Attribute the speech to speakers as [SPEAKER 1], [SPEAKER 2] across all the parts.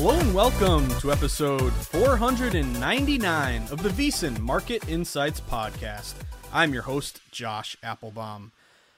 [SPEAKER 1] Hello and welcome to episode 499 of the VSiN Market Insights Podcast. I'm your host, Josh Appelbaum.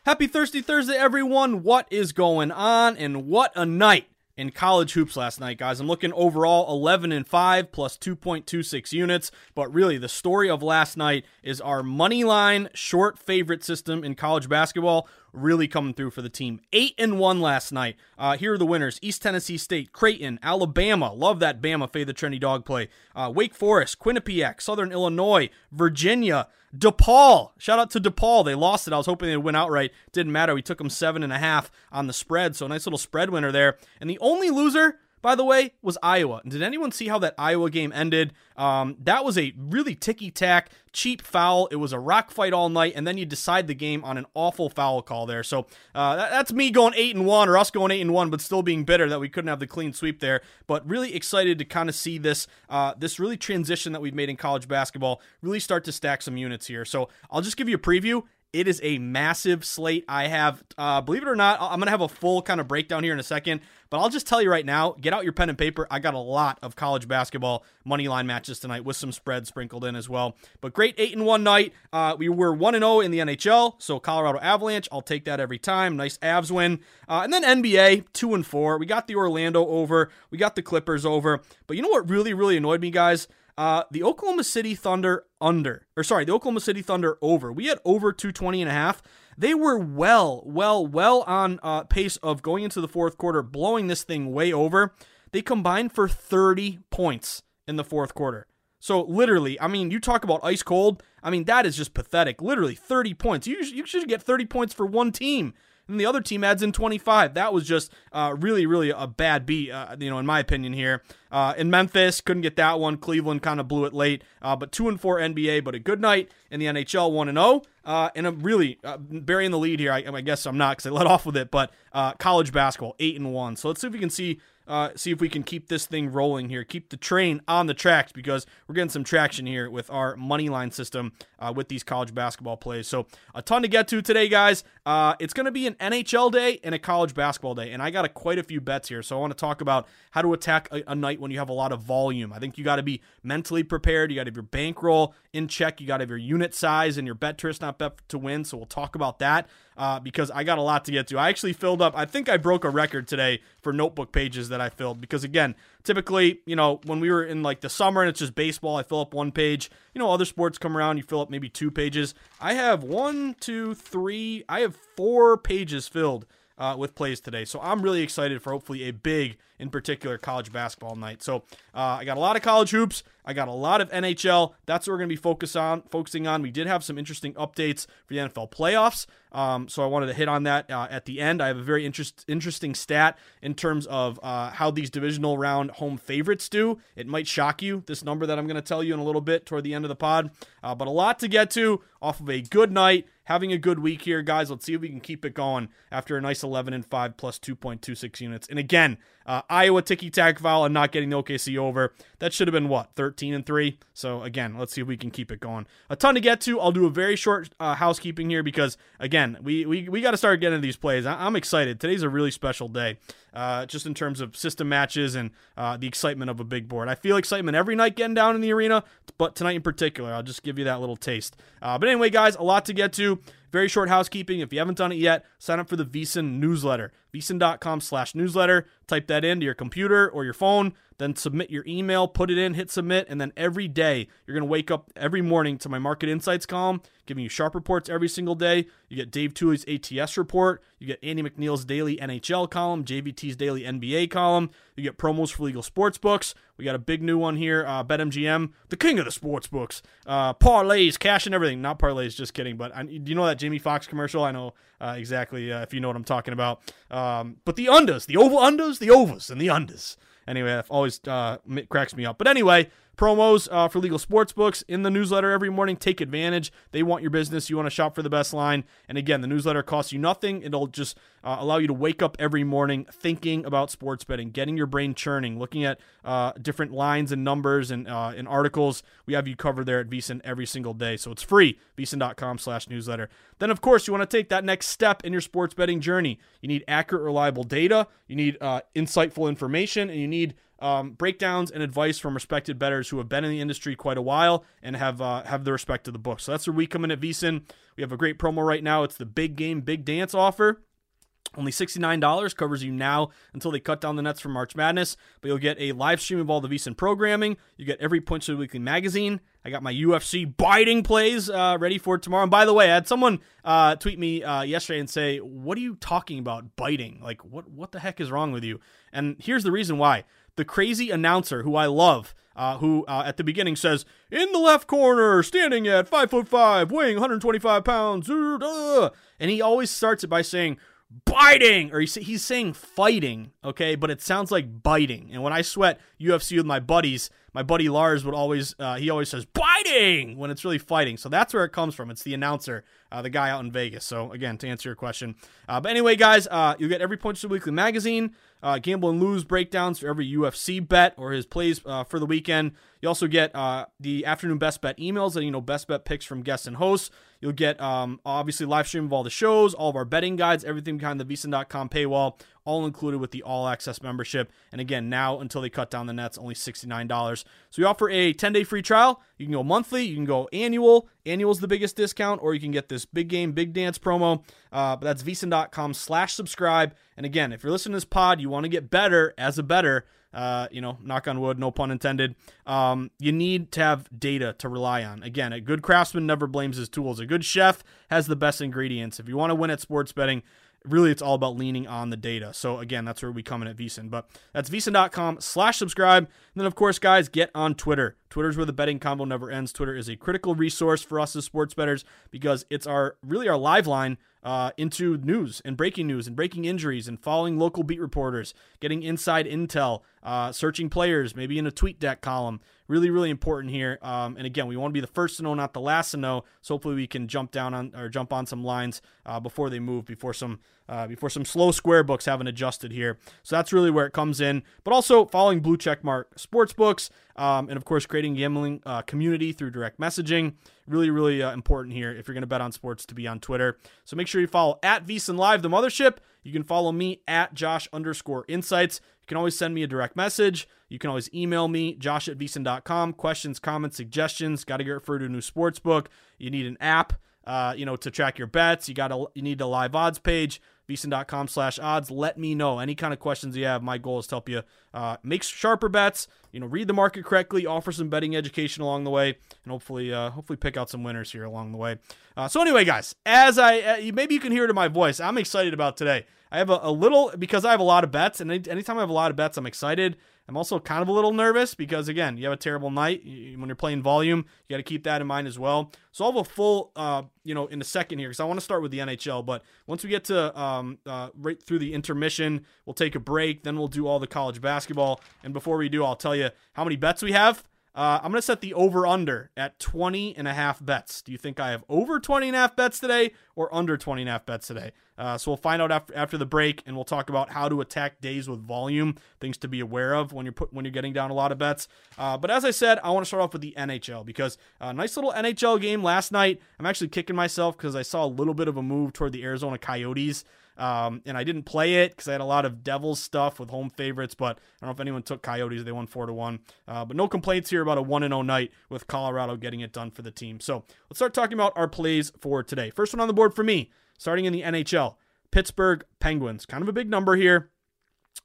[SPEAKER 1] Happy Thursday, Thursday, everyone. What is going on? And what a night in college hoops last night, guys. I'm looking overall 11 and 5 plus 2.26 units, but really the story of last night is our money line short favorite system in college basketball really coming through for the team. Eight and one last night. Uh, here are the winners: East Tennessee State, Creighton, Alabama. Love that Bama fade the trendy dog play. Uh, Wake Forest, Quinnipiac, Southern Illinois, Virginia. DePaul, shout out to DePaul. They lost it. I was hoping they'd win outright. Didn't matter. We took them seven and a half on the spread. So a nice little spread winner there. And the only loser by the way, was Iowa. Did anyone see how that Iowa game ended? Um, that was a really ticky tack, cheap foul. It was a rock fight all night, and then you decide the game on an awful foul call there. So uh, that, that's me going eight and one, or us going eight and one, but still being bitter that we couldn't have the clean sweep there. But really excited to kind of see this uh, this really transition that we've made in college basketball really start to stack some units here. So I'll just give you a preview. It is a massive slate. I have, uh, believe it or not, I'm going to have a full kind of breakdown here in a second. But I'll just tell you right now, get out your pen and paper. I got a lot of college basketball money line matches tonight with some spreads sprinkled in as well. But great eight and one night. Uh, we were one and zero in the NHL. So Colorado Avalanche, I'll take that every time. Nice Avs win. Uh, and then NBA two and four. We got the Orlando over. We got the Clippers over. But you know what really really annoyed me, guys? Uh, the Oklahoma City Thunder under, or sorry, the Oklahoma City Thunder over. We had over 220 and a half. They were well, well, well on uh, pace of going into the fourth quarter, blowing this thing way over. They combined for 30 points in the fourth quarter. So literally, I mean, you talk about ice cold. I mean, that is just pathetic. Literally 30 points. You, you should get 30 points for one team and the other team adds in 25. That was just uh, really, really a bad beat, uh, you know, in my opinion here. Uh, in Memphis, couldn't get that one. Cleveland kind of blew it late, uh, but two and four NBA, but a good night in the NHL, one and zero. Uh, and I'm really uh, burying the lead here. I, I, guess I'm not because I let off with it, but college basketball, eight and one. So let's see if we can see uh, see if we can keep this thing rolling here, keep the train on the tracks because we're getting some traction here with our money line system uh, with these college basketball plays. So a ton to get to today, guys. Uh, it's going to be an NHL day and a college basketball day, and I got a, quite a few bets here. So I want to talk about how to attack a, a night when you have a lot of volume. I think you got to be mentally prepared. You got to have your bankroll in check. You got to have your unit size and your bet twist not bet to win. So we'll talk about that uh, because I got a lot to get to. I actually filled up, I think I broke a record today for notebook pages that I filled because, again, typically, you know, when we were in like the summer and it's just baseball, I fill up one page. You know, other sports come around, you fill up maybe two pages. I have one, two, three, I have four pages filled uh, with plays today. So I'm really excited for hopefully a big, in particular, college basketball night. So uh, I got a lot of college hoops. I got a lot of NHL. That's what we're going to be focus on, focusing on. We did have some interesting updates for the NFL playoffs. Um, so I wanted to hit on that uh, at the end. I have a very interest, interesting stat in terms of uh, how these divisional round home favorites do. It might shock you, this number that I'm going to tell you in a little bit toward the end of the pod. Uh, but a lot to get to off of a good night having a good week here, guys. Let's see if we can keep it going after a nice 11 and 5 plus 2.26 units. And again, uh, Iowa ticky tack foul and not getting the OKC over. That should have been what 13 and three. So again, let's see if we can keep it going. A ton to get to. I'll do a very short uh, housekeeping here because again, we we, we got to start getting these plays. I- am excited. Today's a really special day, uh, just in terms of system matches and uh, the excitement of a big board. I feel excitement every night getting down in the arena, but tonight in particular, I'll just give you that little taste. Uh, but anyway, guys, a lot to get to. very short housekeeping. If you haven't done it yet, sign up for the VSiN newsletter. VSiN.com slash newsletter. Type that into your computer or your phone then submit your email, put it in, hit submit, and then every day you're going to wake up every morning to my market insights column, giving you sharp reports every single day. You get Dave Tuley's ATS report, you get Andy MacNeil's daily NHL column, JVT's daily NBA column, you get promos for legal sports books. We got a big new one here, uh, BetMGM, the king of the sports books, uh, parlays, cash and everything. Not parlays, just kidding. But I, you know that Jamie Foxx commercial? I know uh, exactly uh, if you know what I'm talking about. Um, but the unders, the oval unders, the overs, and the unders. Anyway, that always uh, cracks me up. But anyway, promos uh, for legal sports books in the newsletter every morning. Take advantage. They want your business. You want to shop for the best line. And again, the newsletter costs you nothing. It'll just uh, allow you to wake up every morning thinking about sports betting, getting your brain churning, looking at uh, different lines and numbers and, uh, and articles. We have you covered there at VSiN every single day. So it's free, VSiN.com slash newsletter. Then, of course, you want to take that next step in your sports betting journey. You need accurate, reliable data. You need uh, insightful information, and you need um, breakdowns and advice from respected bettors who have been in the industry quite a while and have uh, have the respect of the book. So that's where we come in at VSiN. We have a great promo right now. It's the big game, big dance offer. Only $69 covers you now until they cut down the nets for March Madness, but you'll get a live stream of all the VSiN programming. You get every Point Spread Weekly magazine. I got my UFC biting plays uh, ready for tomorrow. And by the way, I had someone uh, tweet me uh, yesterday and say, "What are you talking about biting? Like, what what the heck is wrong with you?" And here's the reason why the crazy announcer who I love, uh, who uh, at the beginning says, "In the left corner, standing at five foot five, weighing 125 pounds," and he always starts it by saying, "Biting," or he's, he's saying fighting, okay, but it sounds like biting. And when I sweat UFC with my buddies, my buddy Lars would always uh, he always says biting when it's really fighting. So that's where it comes from. It's the announcer, uh, the guy out in Vegas. So again, to answer your question, uh, but anyway, guys, uh, you get every Point Spread Weekly magazine uh, gamble and lose breakdowns for every UFC bet or his plays uh, for the weekend. You also get the afternoon best bet emails and you know best bet picks from guests and hosts. You'll get um, obviously live stream of all the shows, all of our betting guides, everything behind the VSiN.com paywall, all included with the all access membership. And again, now until they cut down the nets, only $69. So we offer a 10 day free trial. You can go monthly, you can go annual. Annual is the biggest discount, or you can get this big game, big dance promo. Uh, but that's VSiN.com slash subscribe. And again, if you're listening to this pod, you want to get better as a bettor uh, you know, knock on wood, no pun intended. Um, you need to have data to rely on. Again, a good craftsman never blames his tools. A good chef has the best ingredients. If you want to win at sports betting, really it's all about leaning on the data. So again, that's where we come in at VSiN. But that's VSiN.com slash subscribe. And then of course, guys, get on Twitter. Twitter's where the betting combo never ends. Twitter is a critical resource for us as sports bettors because it's our really our live line uh, into news and breaking news and breaking injuries and following local beat reporters, getting inside intel, uh, searching players, maybe in a tweet deck column. Really, really important here. Um, and again, we want to be the first to know, not the last to know. So hopefully we can jump down on or jump on some lines uh, before they move, before some uh, before some slow square books haven't adjusted here. So that's really where it comes in. But also following blue check mark sports books, um, and of course creating gambling uh, community through direct messaging. Really, really uh, important here if you're going to bet on sports to be on Twitter. So make sure you follow at VSiN Live, the mothership. You can follow me at Josh underscore insights. You can always send me a direct message. You can always email me, josh at VSiN.com. Questions, comments, suggestions. Got to get referred to a new sports book. You need an app, uh, you know, to track your bets. You got to you need a live odds page VSiN.com slash odds. Let me know any kind of questions you have. My goal is to help you uh, make sharper bets, you know, read the market correctly, offer some betting education along the way, and hopefully, uh, hopefully pick out some winners here along the way. Uh, so anyway, guys, as I, uh, maybe you can hear it in my voice, I'm excited about today. I have a, a, little, because I have a lot of bets, and anytime I have a lot of bets, I'm excited. I'm also kind of a little nervous because, again, you have a terrible night. When you're playing volume, you got to keep that in mind as well. So I'll have a full, uh, you know, in a second here because I want to start with the NHL. But once we get to um, uh, right through the intermission, we'll take a break. Then we'll do all the college basketball. And before we do, I'll tell you how many bets we have. Uh, I'm going to set the over under at 20 and a half bets. Do you think I have over 20 and a half bets today or under 20 and a half bets today? Uh, so we'll find out after, after the break and we'll talk about how to attack days with volume, things to be aware of when you're put, when you're getting down a lot of bets. Uh, but as I said, I want to start off with the NHL because a uh, nice little NHL game last night. I'm actually kicking myself because I saw a little bit of a move toward the Arizona Coyotes. Um, and I didn't play it because I had a lot of Devils stuff with home favorites, but I don't know if anyone took Coyotes. They won 4 to 1. Uh, but no complaints here about a 1 0 night with Colorado getting it done for the team. So let's start talking about our plays for today. First one on the board for me, starting in the NHL Pittsburgh Penguins. Kind of a big number here.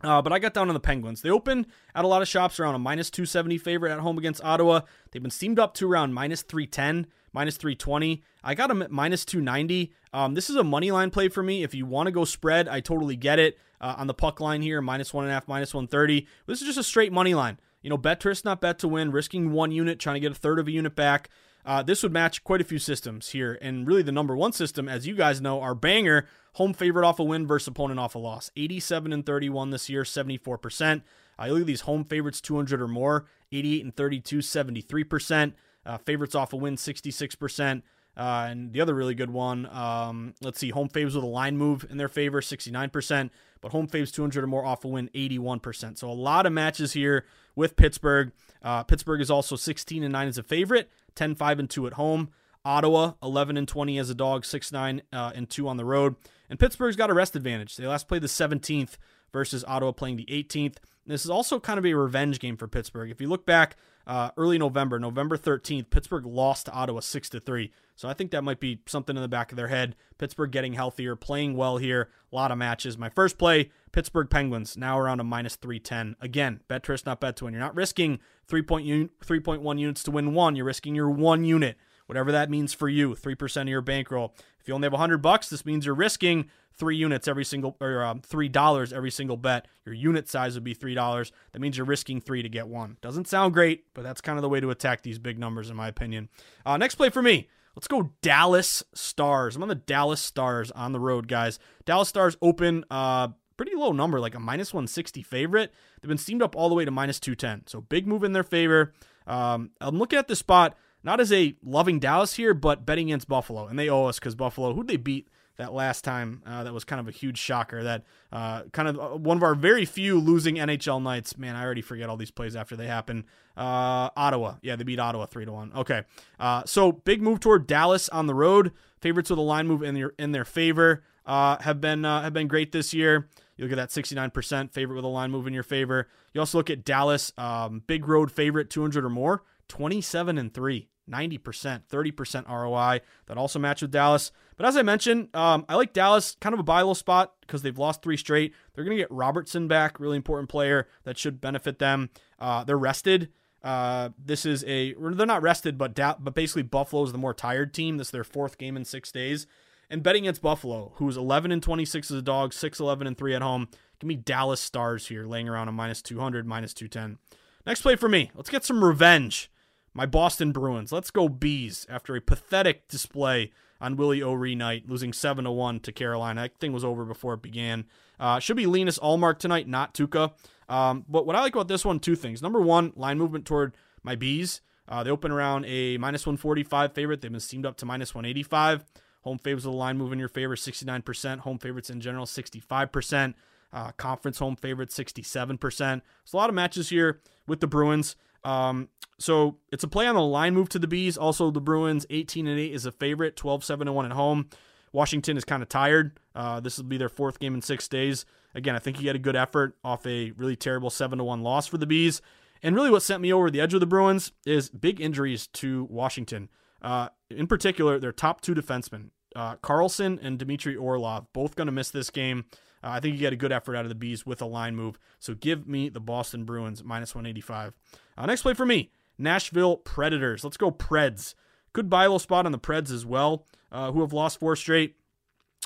[SPEAKER 1] Uh, but I got down on the Penguins. They opened at a lot of shops around a minus 270 favorite at home against Ottawa. They've been steamed up to around minus 310 minus 320. I got them at minus 290. Um, this is a money line play for me. If you want to go spread, I totally get it. Uh, on the puck line here, minus one and a half, minus 130. This is just a straight money line. You know, bet twist, not bet to win, risking one unit, trying to get a third of a unit back. Uh, this would match quite a few systems here. And really, the number one system, as you guys know, our banger home favorite off a win versus opponent off a loss. 87 and 31 this year, 74%. Uh, look at these home favorites, 200 or more, 88 and 32, 73%. Uh, favorites off a win, 66%. Uh, and the other really good one, um, let's see, home faves with a line move in their favor, 69%, but home faves 200 or more off a win, 81%. So a lot of matches here with Pittsburgh. Uh, Pittsburgh is also 16 and 9 as a favorite, 10 5 and 2 at home. Ottawa 11 and 20 as a dog, 6 9 uh, and 2 on the road. And Pittsburgh's got a rest advantage. They last played the 17th versus Ottawa playing the 18th. This is also kind of a revenge game for Pittsburgh. If you look back uh, early November, November 13th, Pittsburgh lost to Ottawa 6 to 3. So I think that might be something in the back of their head. Pittsburgh getting healthier, playing well here. A lot of matches. My first play, Pittsburgh Penguins, now around a minus 310. Again, bet twist, not bet to win. You're not risking 3.1 units to win one. You're risking your one unit, whatever that means for you, 3% of your bankroll. If you only have 100 bucks, this means you're risking three units every single, or um, three dollars every single bet. Your unit size would be three dollars. That means you're risking three to get one. Doesn't sound great, but that's kind of the way to attack these big numbers, in my opinion. Uh, next play for me. Let's go Dallas Stars. I'm on the Dallas Stars on the road, guys. Dallas Stars open uh pretty low number, like a minus 160 favorite. They've been steamed up all the way to minus 210. So big move in their favor. Um, I'm looking at the spot not as a loving Dallas here, but betting against Buffalo. And they owe us because Buffalo, who'd they beat that last time. Uh, that was kind of a huge shocker. That uh, kind of uh, one of our very few losing NHL nights. Man, I already forget all these plays after they happen. Uh, Ottawa, yeah, they beat Ottawa three to one. Okay, uh, so big move toward Dallas on the road. Favorites with a line move in their in their favor uh, have been have been great this year. You look at that 69% favorite with a line move in your favor. You also look at Dallas, um, big road favorite, 200 or more, 27 and 3. 90%, 30% ROI. That also match with Dallas. But as I mentioned, um, I like Dallas, kind of a buy low spot because they've lost three straight. They're going to get Robertson back, really important player that should benefit them. Uh, they're rested. Uh, this is a they're not rested, but da- but basically Buffalo is the more tired team. This is their fourth game in six days. And betting against Buffalo, who's 11 and 26 as a dog, 6 11 and 3 at home. Give me Dallas Stars here, laying around a minus 200, minus 210. Next play for me. Let's get some revenge my Boston Bruins. Let's go bees after a pathetic display on Willie O'Ree night, losing 7 1 to Carolina. That thing was over before it began. Uh, should be Linus Ullmark tonight, not Tuukka. Um, but what I like about this one, two things. Number one, line movement toward my bees. Uh, they open around a minus 145 favorite. They've been steamed up to minus 185. Home favorites of the line move in your favor, 69%. Home favorites in general, 65%. Uh, conference home favorites, 67%. There's a lot of matches here with the Bruins. Um, so it's a play on the line move to the Bees. Also, the Bruins 18 and 8 is a favorite, 12 7 and 1 at home. Washington is kind of tired. Uh, this will be their fourth game in six days. Again, I think he had a good effort off a really terrible 7 1 loss for the Bees. And really, what sent me over the edge of the Bruins is big injuries to Washington. Uh, in particular, their top two defensemen, uh, Carlson and Dmitry Orlov, both going to miss this game. Uh, I think you get a good effort out of the Bees with a line move. So give me the Boston Bruins minus 185. Uh, next play for me Nashville Predators. Let's go Preds. Good buy low spot on the Preds as well, uh, who have lost four straight.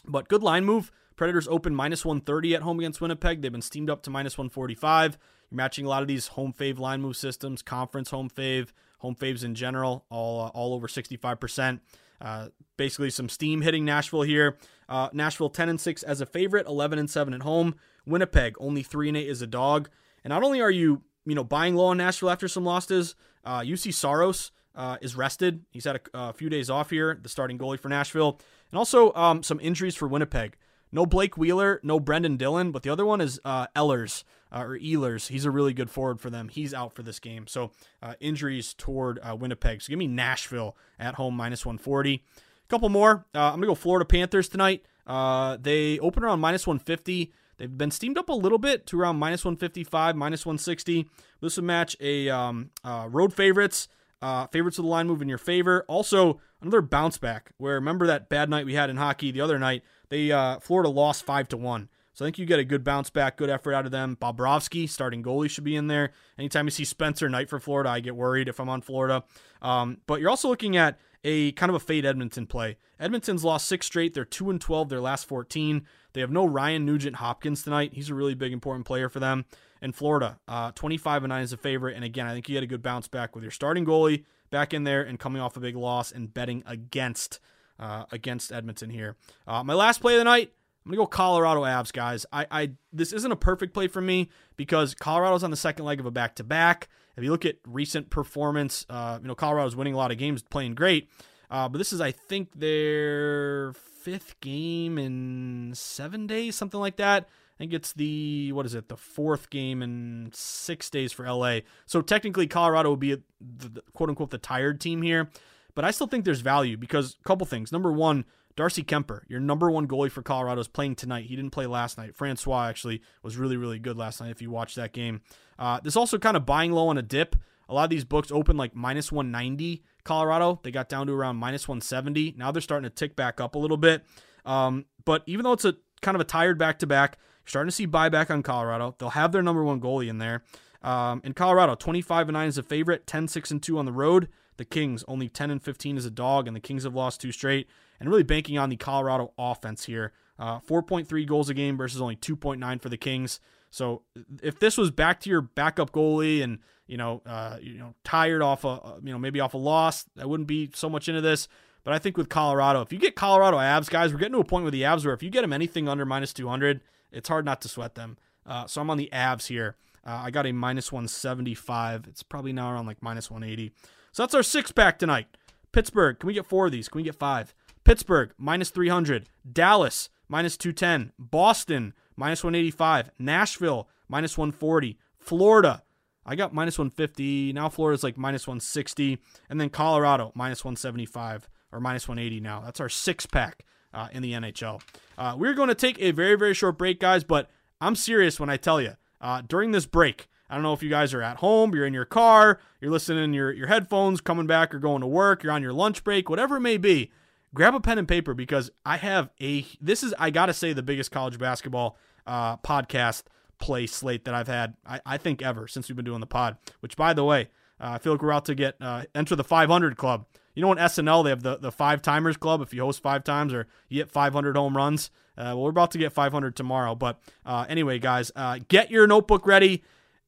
[SPEAKER 1] But good line move. Predators open minus 130 at home against Winnipeg. They've been steamed up to minus 145. You're matching a lot of these home fave line move systems, conference home fave, home faves in general, all uh, all over 65%. Uh, basically, some steam hitting Nashville here. Uh, Nashville 10 and 6 as a favorite, 11 and 7 at home. Winnipeg only 3 and 8 as a dog. And not only are you you know, buying low on Nashville after some losses. Uh, Juuse Saros uh, is rested. He's had a, a, few days off here, the starting goalie for Nashville. And also um, some injuries for Winnipeg. No Blake Wheeler, no Brendan Dillon, but the other one is uh, Ellers uh, or Ehlers. He's a really good forward for them. He's out for this game. So uh, injuries toward uh, Winnipeg. So give me Nashville at home minus 140. Couple more. Uh, I'm to go Florida Panthers tonight. Uh, they open around minus 150. They've been steamed up a little bit to around minus 155, minus 160. This would match a um, uh, road favorites. Uh, favorites of the line move in your favor. Also, another bounce back. Where remember that bad night we had in hockey the other night? They uh, Florida lost five to one. So I think you get a good bounce back, good effort out of them. Bobrovsky, starting goalie, should be in there. Anytime you see Spencer Knight for Florida, I get worried if I'm on Florida. Um, but you're also looking at a kind of a fade Edmonton play. Edmonton's lost six straight. They're two and twelve their last fourteen. They have no Ryan Nugent Hopkins tonight. He's a really big important player for them. And Florida, uh, 25 and 9 is a favorite. And again, I think you get a good bounce back with your starting goalie back in there and coming off a big loss and betting against uh, against Edmonton here. Uh, my last play of the night, I'm gonna go Colorado Avs, guys. I, I this isn't a perfect play for me because Colorado's on the second leg of a back to back. If you look at recent performance, uh, you know Colorado's winning a lot of games, playing great. Uh, but this is, I think, their fifth game in seven days, something like that. I think it's the what is it, the fourth game in six days for LA. So technically, Colorado would be the, the quote unquote the tired team here. But I still think there's value because a couple things. Number one, Darcy Kuemper, your number one goalie for Colorado, is playing tonight. He didn't play last night. Francouz actually was really, really good last night if you watched that game. Uh, this also kind of buying low on a dip. A lot of these books open like minus 190 Colorado. They got down to around minus 170. Now they're starting to tick back up a little bit. Um, but even though it's a kind of a tired back to back, starting to see buyback on Colorado. They'll have their number one goalie in there. Um, in Colorado, 25 and 9 is a favorite, 10 6 and 2 on the road. The Kings only 10 and 15 as a dog, and the Kings have lost two straight. And really banking on the Colorado offense here. Uh, 4.3 goals a game versus only 2.9 for the Kings. So if this was back to your backup goalie and you know, uh, you know, tired off a, you know, maybe off a loss. I wouldn't be so much into this. But I think with Colorado, if you get Colorado Avs, guys, we're getting to a point with the Avs where if you get them anything under minus 200, it's hard not to sweat them. Uh, so I'm on the Avs here. Uh, I got a minus 175. It's probably now around like minus 180. So that's our six pack tonight. Pittsburgh, can we get four of these? Can we get five? Pittsburgh, minus 300. Dallas, minus 210. Boston, minus 185. Nashville, minus 140. Florida, I got minus 150. Now Florida's like minus 160. And then Colorado, minus 175 or minus 180 now. That's our six pack uh, in the NHL. Uh, we're going to take a very, very short break, guys, but I'm serious when I tell you uh, during this break, I don't know if you guys are at home, you're in your car, you're listening your your headphones, coming back or going to work, you're on your lunch break, whatever it may be. Grab a pen and paper because I have a. This is I gotta say the biggest college basketball uh, podcast play slate that I've had, I, I think, ever since we've been doing the pod. Which, by the way, uh, I feel like we're out to get uh, enter the 500 club. You know, in SNL, they have the, the five timers club. If you host five times or you get 500 home runs, uh, well, we're about to get 500 tomorrow. But uh, anyway, guys, uh, get your notebook ready.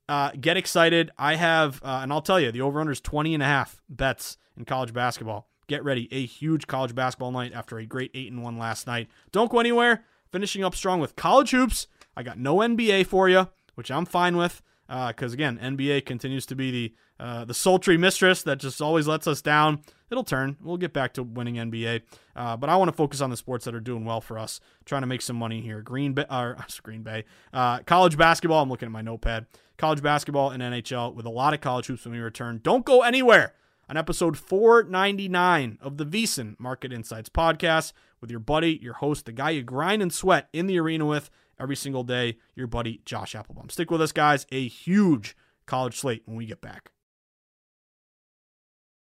[SPEAKER 1] Uh, get excited. I have, and I'll tell you, the over under is 20 and a half bets in college basketball. Get ready. A huge college basketball night after a great 8 and 1 last night. Don't go anywhere. Finishing up strong with college hoops I got no NBA for you, which I'm fine with, because uh, again, NBA continues to be the uh, the sultry mistress that just always lets us down. It'll turn. We'll get back to winning NBA, uh, but I want to focus on the sports that are doing well for us, trying to make some money here. Green Bay, or Green Bay, uh, college basketball. I'm looking at my notepad. College basketball and NHL with a lot of college hoops when we return. Don't go anywhere on episode 499 of the VSiN Market Insights podcast with your buddy, your host, the guy you grind and sweat in the arena with every single day, your buddy Josh Appelbaum. Stick with us, guys. A huge college slate when we get back.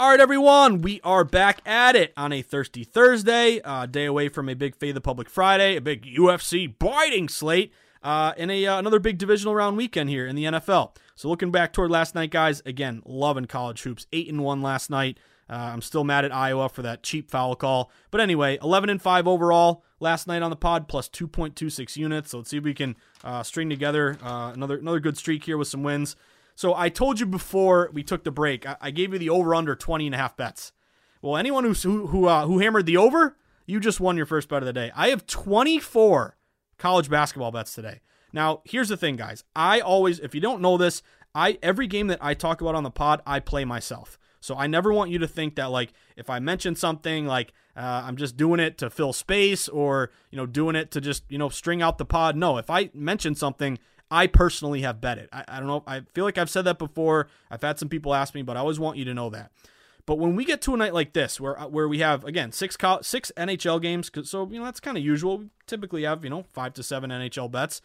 [SPEAKER 1] All right, everyone, we are back at it on a thirsty Thursday, uh, day away from a big Fade the Public Friday, a big UFC biting slate, uh, and a uh, another big divisional round weekend here in the NFL. So looking back toward last night, guys, again, loving college hoops. Eight and one last night. Uh, I'm still mad at Iowa for that cheap foul call, but anyway, 11 and five overall last night on the pod, plus 2.26 units. So let's see if we can uh, string together uh, another another good streak here with some wins. So I told you before we took the break, I, I gave you the over under 20 and a half bets. Well, anyone who who who, uh, who hammered the over, you just won your first bet of the day. I have 24 college basketball bets today. Now, here's the thing, guys. I always, if you don't know this, I every game that I talk about on the pod, I play myself. So I never want you to think that like if I mention something like uh, I'm just doing it to fill space or you know doing it to just you know string out the pod. No, if I mention something, I personally have bet it. I, I don't know. I feel like I've said that before. I've had some people ask me, but I always want you to know that. But when we get to a night like this, where uh, where we have again six six NHL games, so you know that's kind of usual. We typically have you know five to seven NHL bets,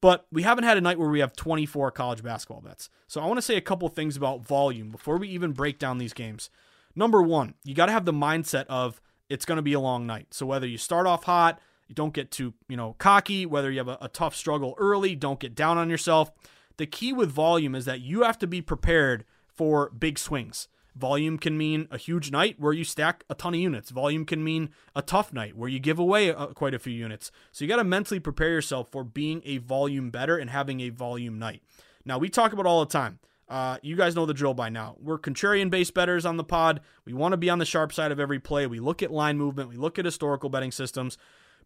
[SPEAKER 1] but we haven't had a night where we have 24 college basketball bets. So I want to say a couple things about volume before we even break down these games. Number one, you got to have the mindset of it's going to be a long night. So whether you start off hot, you don't get too, you know, cocky, whether you have a, a tough struggle early, don't get down on yourself. The key with volume is that you have to be prepared for big swings. Volume can mean a huge night where you stack a ton of units. Volume can mean a tough night where you give away a, uh, quite a few units. So you got to mentally prepare yourself for being a volume bettor and having a volume night. Now, we talk about all the time. Uh, you guys know the drill by now. We're contrarian based bettors on the pod. We want to be on the sharp side of every play. We look at line movement, we look at historical betting systems.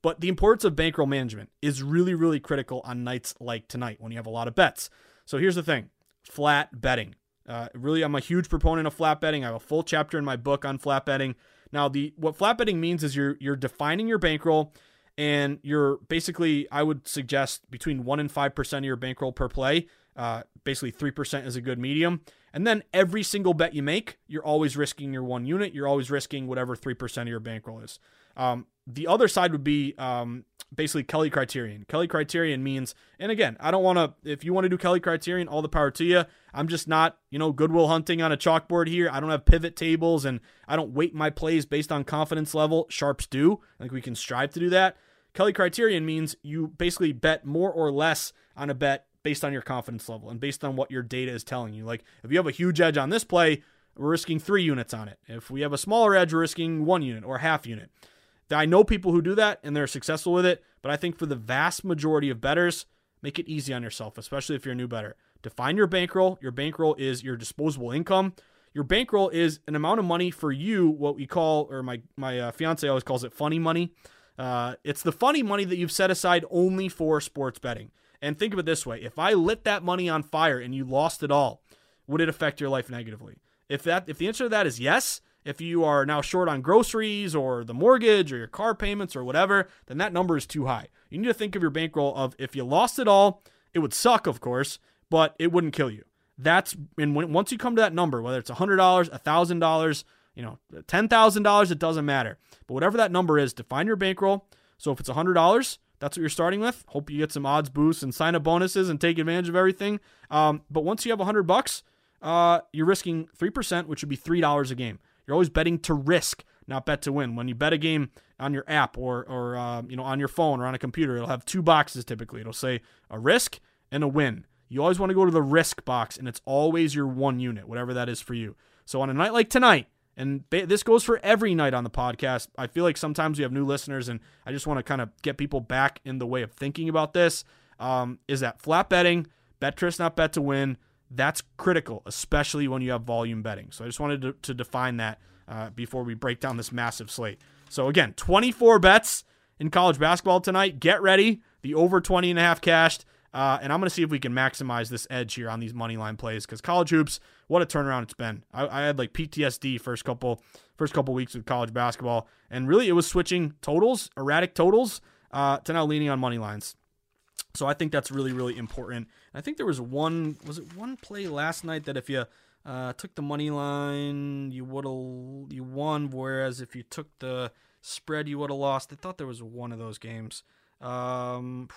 [SPEAKER 1] But the importance of bankroll management is really, really critical on nights like tonight when you have a lot of bets. So here's the thing flat betting. Uh, really, I'm a huge proponent of flat betting. I have a full chapter in my book on flat betting. Now, the what flat betting means is you're you're defining your bankroll, and you're basically I would suggest between one and five percent of your bankroll per play. Uh, basically, three percent is a good medium. And then every single bet you make, you're always risking your one unit. You're always risking whatever three percent of your bankroll is. Um, the other side would be um, basically Kelly criterion. Kelly criterion means, and again, I don't want to, if you want to do Kelly criterion, all the power to you. I'm just not, you know, goodwill hunting on a chalkboard here. I don't have pivot tables and I don't weight my plays based on confidence level. Sharps do. I think we can strive to do that. Kelly criterion means you basically bet more or less on a bet based on your confidence level and based on what your data is telling you. Like if you have a huge edge on this play, we're risking three units on it. If we have a smaller edge, we're risking one unit or half unit. I know people who do that and they're successful with it, but I think for the vast majority of bettors, make it easy on yourself, especially if you're a new bettor. Define your bankroll. Your bankroll is your disposable income. Your bankroll is an amount of money for you, what we call, or my my uh, fiance always calls it funny money. Uh, it's the funny money that you've set aside only for sports betting. And think of it this way: if I lit that money on fire and you lost it all, would it affect your life negatively? If that, if the answer to that is yes, if you are now short on groceries or the mortgage or your car payments or whatever, then that number is too high. You need to think of your bankroll of if you lost it all, it would suck, of course, but it wouldn't kill you. That's and when, once you come to that number, whether it's hundred dollars, thousand dollars, you know, ten thousand dollars, it doesn't matter. But whatever that number is, define your bankroll. So if it's hundred dollars, that's what you're starting with. Hope you get some odds boosts and sign up bonuses and take advantage of everything. Um, but once you have a hundred bucks, uh, you're risking three percent, which would be three dollars a game. You're always betting to risk, not bet to win. When you bet a game on your app or or uh, you know on your phone or on a computer, it'll have two boxes typically. It'll say a risk and a win. You always want to go to the risk box, and it's always your one unit, whatever that is for you. So on a night like tonight, and this goes for every night on the podcast. I feel like sometimes we have new listeners, and I just want to kind of get people back in the way of thinking about this. Um, is that flat betting, bet Tris, not bet to win? That's critical, especially when you have volume betting. So I just wanted to, to define that uh, before we break down this massive slate. So again, 24 bets in college basketball tonight. Get ready. The over 20 and a half cashed. Uh, and I'm going to see if we can maximize this edge here on these money line plays because college hoops, what a turnaround it's been. I, I, had like PTSD first couple first couple weeks with college basketball, and really it was switching totals, erratic totals, uh, to now leaning on money lines. So I think that's really, really important. I think there was one, was it one play last night that if you uh, took the money line, you would have you won. Whereas if you took the spread, you would have lost. I thought there was one of those games. Um,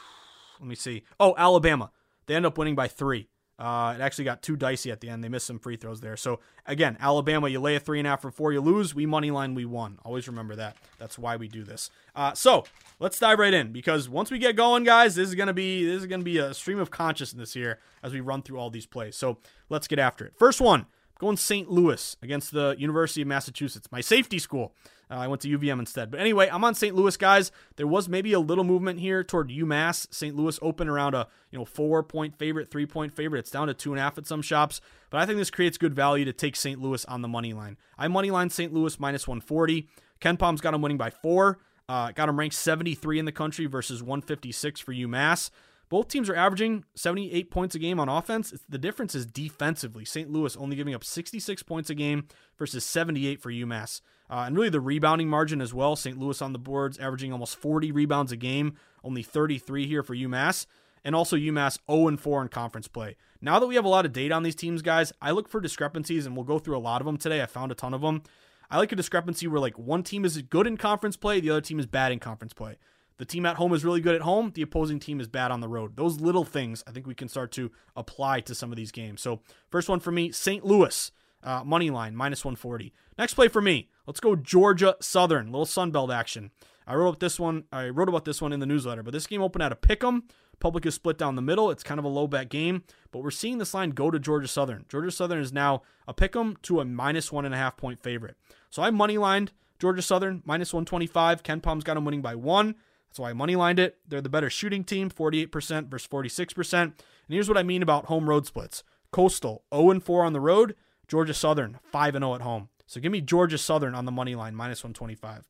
[SPEAKER 1] let me see. Oh, Alabama. They end up winning by three. Uh, it actually got too dicey at the end. They missed some free throws there. So again, Alabama, you lay a three and a half for four, you lose. We money line, we won. Always remember that. That's why we do this. Uh, so let's dive right in because once we get going, guys, this is gonna be this is gonna be a stream of consciousness here as we run through all these plays. So let's get after it. First one, going St. Louis against the University of Massachusetts, my safety school. Uh, I went to UVM instead. But anyway, I'm on St. Louis, guys. There was maybe a little movement here toward UMass. St. Louis open around a you know four point favorite, three point favorite. It's down to two and a half at some shops. But I think this creates good value to take St. Louis on the money line. I money line St. Louis minus 140. KenPom's got him winning by four. Uh, got him ranked 73 in the country versus 156 for UMass. Both teams are averaging 78 points a game on offense. It's, the difference is defensively. St. Louis only giving up 66 points a game versus 78 for UMass. Uh, and really the rebounding margin as well. St. Louis on the boards averaging almost 40 rebounds a game, only 33 here for UMass. And also UMass 0 4 in conference play. Now that we have a lot of data on these teams, guys, I look for discrepancies and we'll go through a lot of them today. I found a ton of them. I like a discrepancy where like one team is good in conference play, the other team is bad in conference play. The team at home is really good at home. The opposing team is bad on the road. Those little things I think we can start to apply to some of these games. So, first one for me St. Louis, uh, money line, minus 140. Next play for me, let's go Georgia Southern, little Sunbelt action. I wrote about this one. I wrote about this one in the newsletter, but this game opened at a pick 'em. Public is split down the middle. It's kind of a low bet game, but we're seeing this line go to Georgia Southern. Georgia Southern is now a pick 'em to a minus one and a half point favorite. So I money lined Georgia Southern minus 125. KenPom's got them winning by one. That's why I moneylined it. They're the better shooting team, 48% versus 46%. And here's what I mean about home road splits. Coastal 0 4 on the road, Georgia Southern 5 0 at home. So give me Georgia Southern on the money line, minus 125.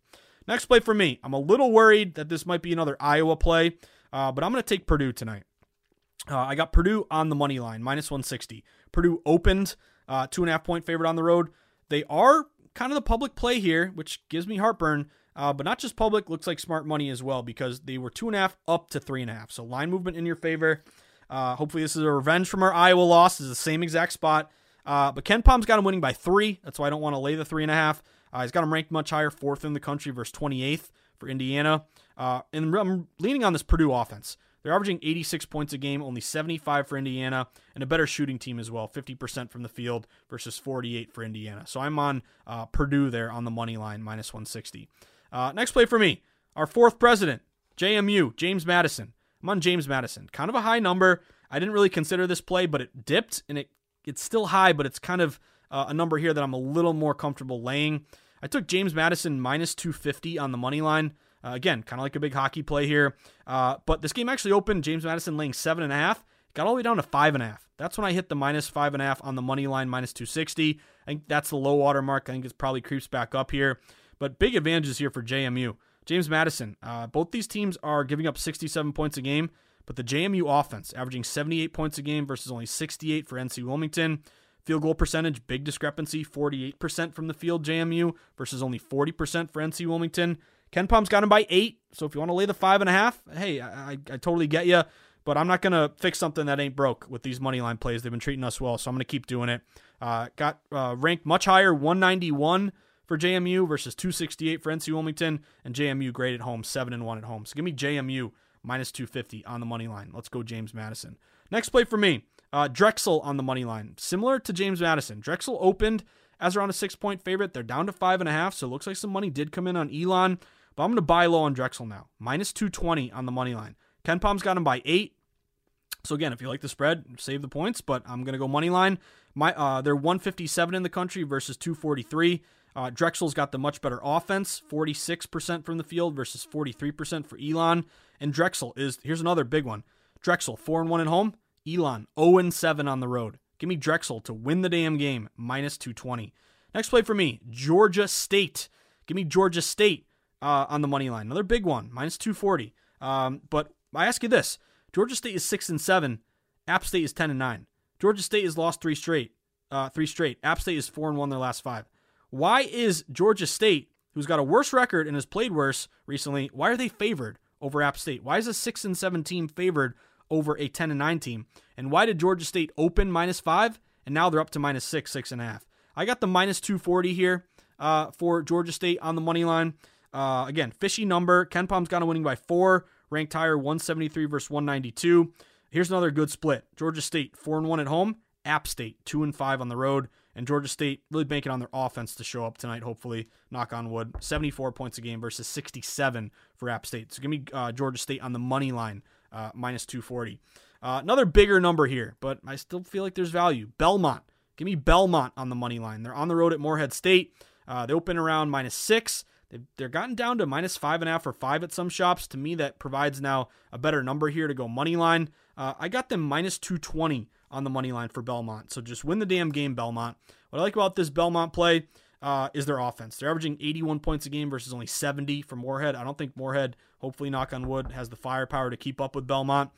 [SPEAKER 1] Next play for me. I'm a little worried that this might be another Iowa play, uh, but I'm going to take Purdue tonight. Uh, I got Purdue on the money line, minus 160. Purdue opened uh, two and a half point favorite on the road. They are kind of the public play here, which gives me heartburn. Uh, but not just public, looks like smart money as well because they were two and a half up to three and a half. So line movement in your favor. Uh, hopefully, this is a revenge from our Iowa loss. This is the same exact spot. Uh, but KenPom's got him winning by three. That's why I don't want to lay the three and a half. Uh, he's got him ranked much higher, fourth in the country versus 28th for Indiana. Uh, and I'm leaning on this Purdue offense. They're averaging 86 points a game, only 75 for Indiana, and a better shooting team as well, 50% from the field versus 48 for Indiana. So I'm on uh, Purdue there on the money line, minus 160. Uh, next play for me, our fourth president, JMU, James Madison. I'm on James Madison. Kind of a high number. I didn't really consider this play, but it dipped and it it's still high, but it's kind of uh, a number here that I'm a little more comfortable laying. I took James Madison minus 250 on the money line. Uh, again, kind of like a big hockey play here. Uh, but this game actually opened James Madison laying seven and a half, got all the way down to five and a half. That's when I hit the minus five and a half on the money line, minus 260. I think that's the low water mark. I think it probably creeps back up here. But big advantages here for JMU. James Madison, uh, both these teams are giving up 67 points a game, but the JMU offense averaging 78 points a game versus only 68 for NC Wilmington. Field goal percentage, big discrepancy, 48% from the field JMU versus only 40% for NC Wilmington. KenPom's got him by eight, so if you want to lay the five and a half, hey, I, I, I totally get you, but I'm not going to fix something that ain't broke with these money line plays. They've been treating us well, so I'm going to keep doing it. Uh, got uh, ranked much higher, 191 for JMU versus 268 for NC Wilmington, and JMU great at home, 7 and 1 at home. So give me JMU minus 250 on the money line. Let's go James Madison. Next play for me, uh, Drexel on the money line. Similar to James Madison. Drexel opened as around a six point favorite. They're down to five and a half, so it looks like some money did come in on Elon. But I'm going to buy low on Drexel now. Minus 220 on the money line. KenPom's got him by eight. So again, if you like the spread, save the points, but I'm going to go money line. My, uh, they're 157 in the country versus 243. Uh, Drexel's got the much better offense, 46% from the field versus 43% for Elon. And Drexel is here's another big one. Drexel 4 and 1 at home, Elon 0 and 7 on the road. Give me Drexel to win the damn game, minus 220. Next play for me, Georgia State. Give me Georgia State uh, on the money line. Another big one, minus 240. Um, but I ask you this: Georgia State is six and seven. App State is ten and nine. Georgia State has lost three straight. Uh, three straight. App State is four and one their last five. Why is Georgia State, who's got a worse record and has played worse recently, why are they favored over App State? Why is a six and seven team favored over a ten and nine team? And why did Georgia State open minus five and now they're up to minus six, six and a half? I got the minus two forty here uh, for Georgia State on the money line. Uh, again, fishy number. KenPom's got a winning by four, ranked higher 173 versus 192. here's another good split. Georgia State four and one at home. App State two and five on the road. And Georgia State really banking on their offense to show up tonight. Hopefully, knock on wood. 74 points a game versus 67 for App State. So give me uh, Georgia State on the money line, uh, minus 240. Uh, another bigger number here, but I still feel like there's value. Belmont. Give me Belmont on the money line. They're on the road at Morehead State. Uh, they open around minus six. They're gotten down to minus five and a half or five at some shops. To me, that provides now a better number here to go money line. Uh, I got them minus 220 on the money line for Belmont. So just win the damn game, Belmont. What I like about this Belmont play uh, is their offense. They're averaging 81 points a game versus only 70 for Morehead. I don't think Morehead, hopefully, knock on wood, has the firepower to keep up with Belmont.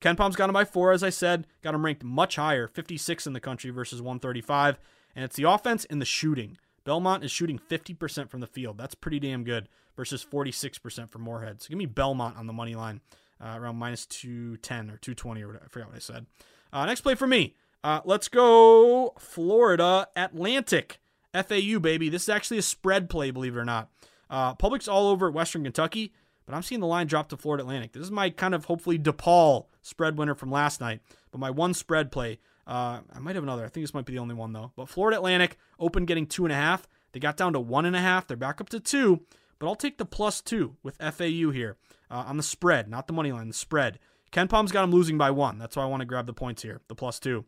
[SPEAKER 1] KenPom's got him by four, as I said. Got him ranked much higher, 56 in the country versus 135. And it's the offense and the shooting. Belmont is shooting 50% from the field. That's pretty damn good versus 46% for Morehead. So give me Belmont on the money line uh, around minus 210 or 220 or whatever. I forgot what I said. Uh, next play for me. Uh, let's go Florida Atlantic. FAU, baby. This is actually a spread play, believe it or not. Uh, public's all over Western Kentucky, but I'm seeing the line drop to Florida Atlantic. This is my kind of hopefully DePaul spread winner from last night, but my one spread play uh, I might have another. I think this might be the only one though. But Florida Atlantic open getting two and a half. They got down to one and a half. They're back up to two. But I'll take the plus two with FAU here uh, on the spread, not the money line. The spread. KenPom's got him losing by one. That's why I want to grab the points here, the plus two.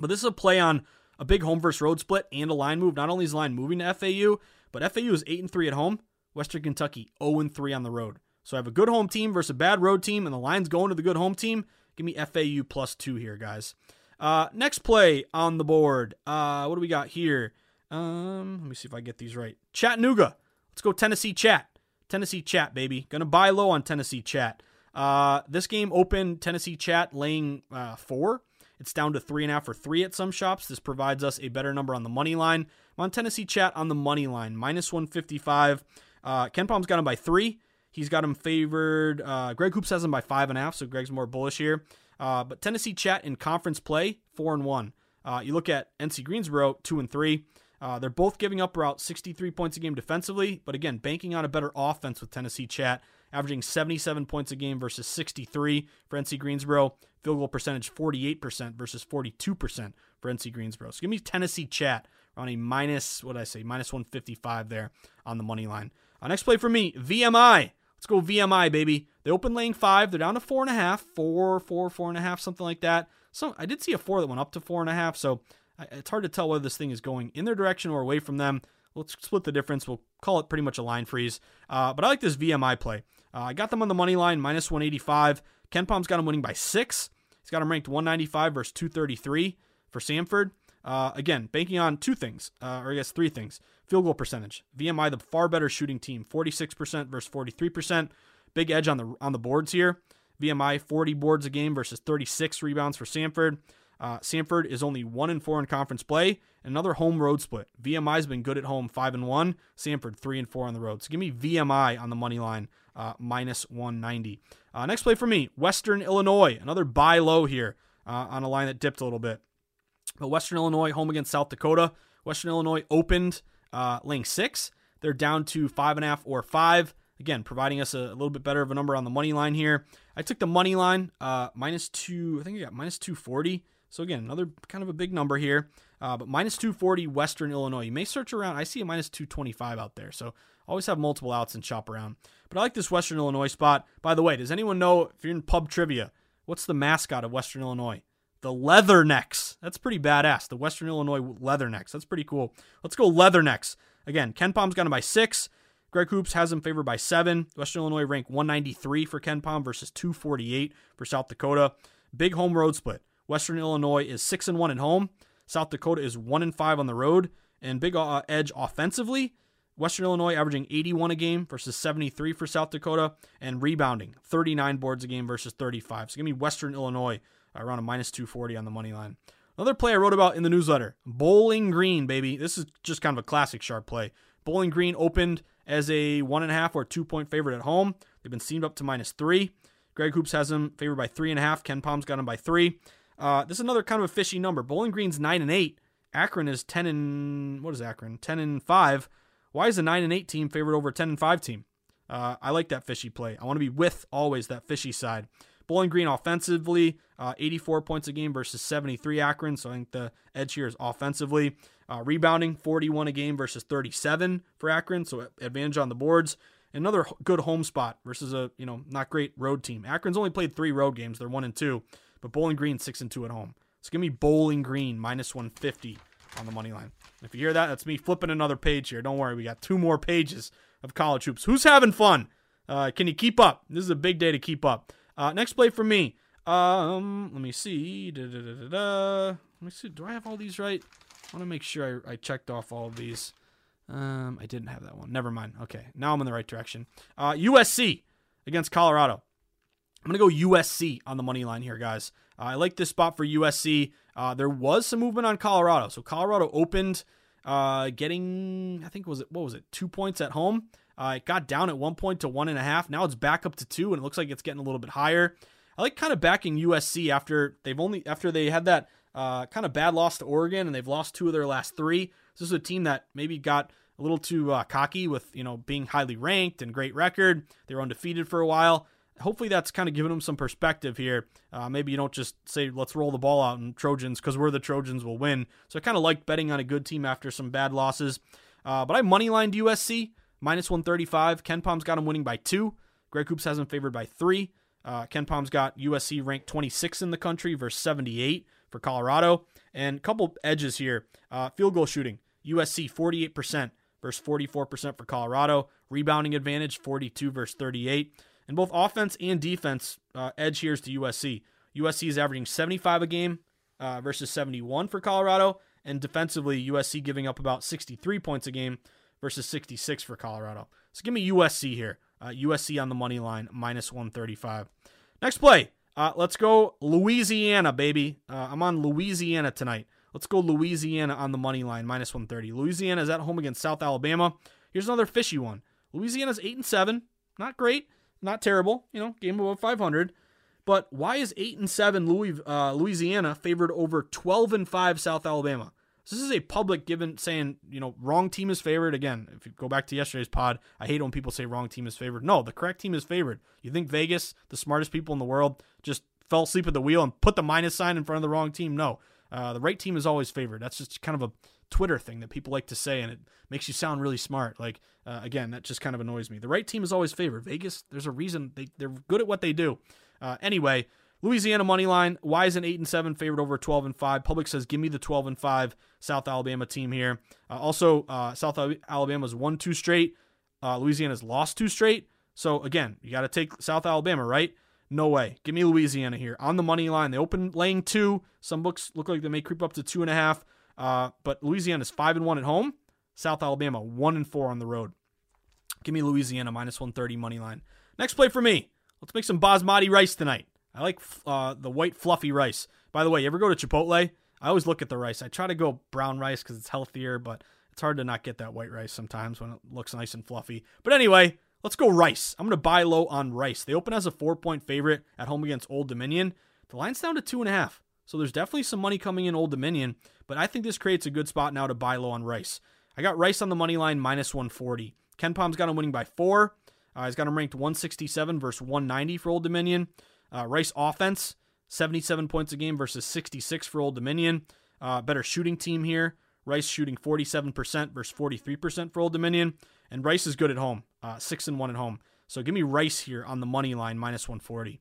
[SPEAKER 1] But this is a play on a big home versus road split and a line move. Not only is the line moving to FAU, but FAU is eight and three at home. Western Kentucky 0 and 3 on the road. So I have a good home team versus a bad road team, and the line's going to the good home team. Give me FAU plus two here, guys. Uh, next play on the board. Uh, what do we got here? Um, let me see if I get these right. Chattanooga. Let's go Tennessee Chat. Tennessee Chat, baby. Gonna buy low on Tennessee Chat. Uh, this game opened Tennessee Chat laying uh, four. It's down to three and a half or three at some shops. This provides us a better number on the money line. I'm on Tennessee Chat on the money line, minus 155. Uh, KenPom's got him by three. He's got him favored. Uh, Greg Hoops has him by five and a half, so Greg's more bullish here. Uh, but Tennessee Chat in conference play, four and one. Uh, you look at NC Greensboro, two and three. Uh, they're both giving up about 63 points a game defensively, but again, banking on a better offense with Tennessee Chat, averaging 77 points a game versus 63 for NC Greensboro. Field goal percentage 48% versus 42% for NC Greensboro. So give me Tennessee Chat on a minus, what did I say, minus 155 there on the money line. Uh, next play for me, VMI. Let's go VMI, baby. They open laying five. They're down to four and a half, four, four, four and a half, something like that. So I did see a four that went up to four and a half. So it's hard to tell whether this thing is going in their direction or away from them. Let's split the difference. We'll call it pretty much a line freeze. Uh, but I like this VMI play. Uh, I got them on the money line, minus 185. KenPom's got them winning by six. He's got them ranked 195 versus 233 for Samford. Uh, again, banking on two things, uh, or I guess three things. Field goal percentage. VMI, the far better shooting team, 46% versus 43%. Big edge on the on the boards here. VMI 40 boards a game versus 36 rebounds for Samford. Uh, Samford is only one and four in conference play. Another home road split. VMI's been good at home, five and one. Samford three and four on the road. So give me VMI on the money line, uh, minus 190. Uh, next play for me, Western Illinois. Another buy low here uh, on a line that dipped a little bit. But Western Illinois home against South Dakota. Western Illinois opened uh, laying six. They're down to five and a half or five. Again, providing us a, a, little bit better of a number on the money line here. I took the money line uh, minus two. I think I got minus two forty. So again, another kind of a big number here. Uh, but minus 240 Western Illinois. You may search around. I see a minus 225 out there. So always have multiple outs and shop around. But I like this Western Illinois spot. By the way, does anyone know if you're in pub trivia, what's the mascot of Western Illinois? the Leathernecks. That's pretty badass. The Western Illinois Leathernecks. That's pretty cool. Let's go Leathernecks. Again, KenPom's got him by six. Greg Hoops has him favored by seven. Western Illinois ranked 193 for KenPom versus 248 for South Dakota. Big home road split. Western Illinois is six and one at home. South Dakota is one and five on the road. And big edge offensively. Western Illinois averaging 81 a game versus 73 for South Dakota, and rebounding 39 boards a game versus 35. So give me Western Illinois around a minus 240 on the money line. Another play I wrote about in the newsletter Bowling Green, baby. This is just kind of a classic sharp play. Bowling Green opened as a one and a half or two point favorite at home. They've been steamed up to minus three. Greg Hoops has them favored by three and a half. KenPom's got them by three. Uh, this is another kind of a fishy number. Bowling Green's nine and eight. Akron is ten and what is Akron? Ten and five. Why is a nine and eight team favored over a ten and five team? Uh, I like that fishy play. I want to be with always that fishy side. Bowling Green offensively, uh, 84 points a game versus 73 Akron. So I think the edge here is offensively. Uh, rebounding, 41 a game versus 37 for Akron. So advantage on the boards. Another good home spot versus a you know not great road team. Akron's only played three road games. They're one and two, but Bowling Green six and two at home. So give me Bowling Green minus 150 on the money line. If you hear that, that's me flipping another page here. Don't worry, we got two more pages of college hoops. Who's having fun? Uh, can you keep up? This is a big day to keep up. Uh, next play for me. Um, let me see. Da, da, da, let me see. Do I have all these right? I want to make sure I, I checked off all of these. Um, I didn't have that one. Never mind. Okay, now I'm in the right direction. Uh, USC against Colorado. I'm gonna go USC on the money line here, guys. Uh, I like this spot for USC. Uh, there was some movement on Colorado, so Colorado opened uh, getting, I think was it what was it, two points at home. Uh, it got down at one point to one and a half. Now it's back up to two, and it looks like it's getting a little bit higher. I like kind of backing USC after they've only after they had that uh, kind of bad loss to Oregon, and they've lost two of their last three. So This is a team that maybe got a little too uh, cocky with you know being highly ranked and great record. They were undefeated for a while. Hopefully that's kind of giving them some perspective here. Uh, maybe you don't just say let's roll the ball out and Trojans because we're the Trojans will win. So I kind of like betting on a good team after some bad losses. Uh, but I moneylined USC minus 135. KenPom's got them winning by two. Greg Hoops has them favored by three. Uh, KenPom's got USC ranked 26 in the country versus 78 for Colorado. And a couple edges here. Uh, field goal shooting. USC 48% versus 44% for Colorado. Rebounding advantage 42 versus 38. And both offense and defense uh, edge here is to USC. USC is averaging 75 a game uh, versus 71 for Colorado. And defensively, USC giving up about 63 points a game versus 66 for Colorado. So give me USC here. Uh, USC on the money line, minus 135. Next play. Uh, let's go Louisiana, baby. Uh, I'm on Louisiana tonight. Let's go Louisiana on the money line, minus 130. Louisiana is at home against South Alabama. Here's another fishy one. Louisiana's 8 and 7. Not great, not terrible. You know, game above 500. But why is 8 and 7 Louis, uh, Louisiana favored over 12 and 5 South Alabama? this is a public given saying, you know, wrong team is favored. Again, if you go back to yesterday's pod, I hate when people say wrong team is favored. No, the correct team is favored. You think Vegas, the smartest people in the world, just fell asleep at the wheel and put the minus sign in front of the wrong team? No. Uh, the right team is always favored. That's just kind of a Twitter thing that people like to say, and it makes you sound really smart. Like, uh, again, that just kind of annoys me. The right team is always favored. Vegas, there's a reason they, they're good at what they do. Uh, anyway, Louisiana money line. Why is an eight and seven favored over twelve and five? Public says give me the twelve and five South Alabama team here. Uh, also, uh, South Alabama's won two straight. Uh, Louisiana's lost two straight. So again, you got to take South Alabama, right? No way. Give me Louisiana here on the money line. They open laying two. Some books look like they may creep up to two and a half. Uh, but Louisiana's five and one at home. South Alabama one and four on the road. Give me Louisiana minus one thirty money line. Next play for me. Let's make some basmati rice tonight. I like uh, the white fluffy rice. By the way, you ever go to Chipotle? I always look at the rice. I try to go brown rice because it's healthier, but it's hard to not get that white rice sometimes when it looks nice and fluffy. But anyway, let's go rice. I'm going to buy low on rice. They open as a four point favorite at home against Old Dominion. The line's down to two and a half. So there's definitely some money coming in Old Dominion, but I think this creates a good spot now to buy low on rice. I got rice on the money line minus 140. KenPom's got him winning by four. Uh, he's got him ranked 167 versus 190 for Old Dominion. Uh, Rice offense, 77 points a game versus 66 for Old Dominion. Uh, better shooting team here. Rice shooting 47% versus 43% for Old Dominion. And Rice is good at home, uh, 6 and 1 at home. So give me Rice here on the money line, minus 140.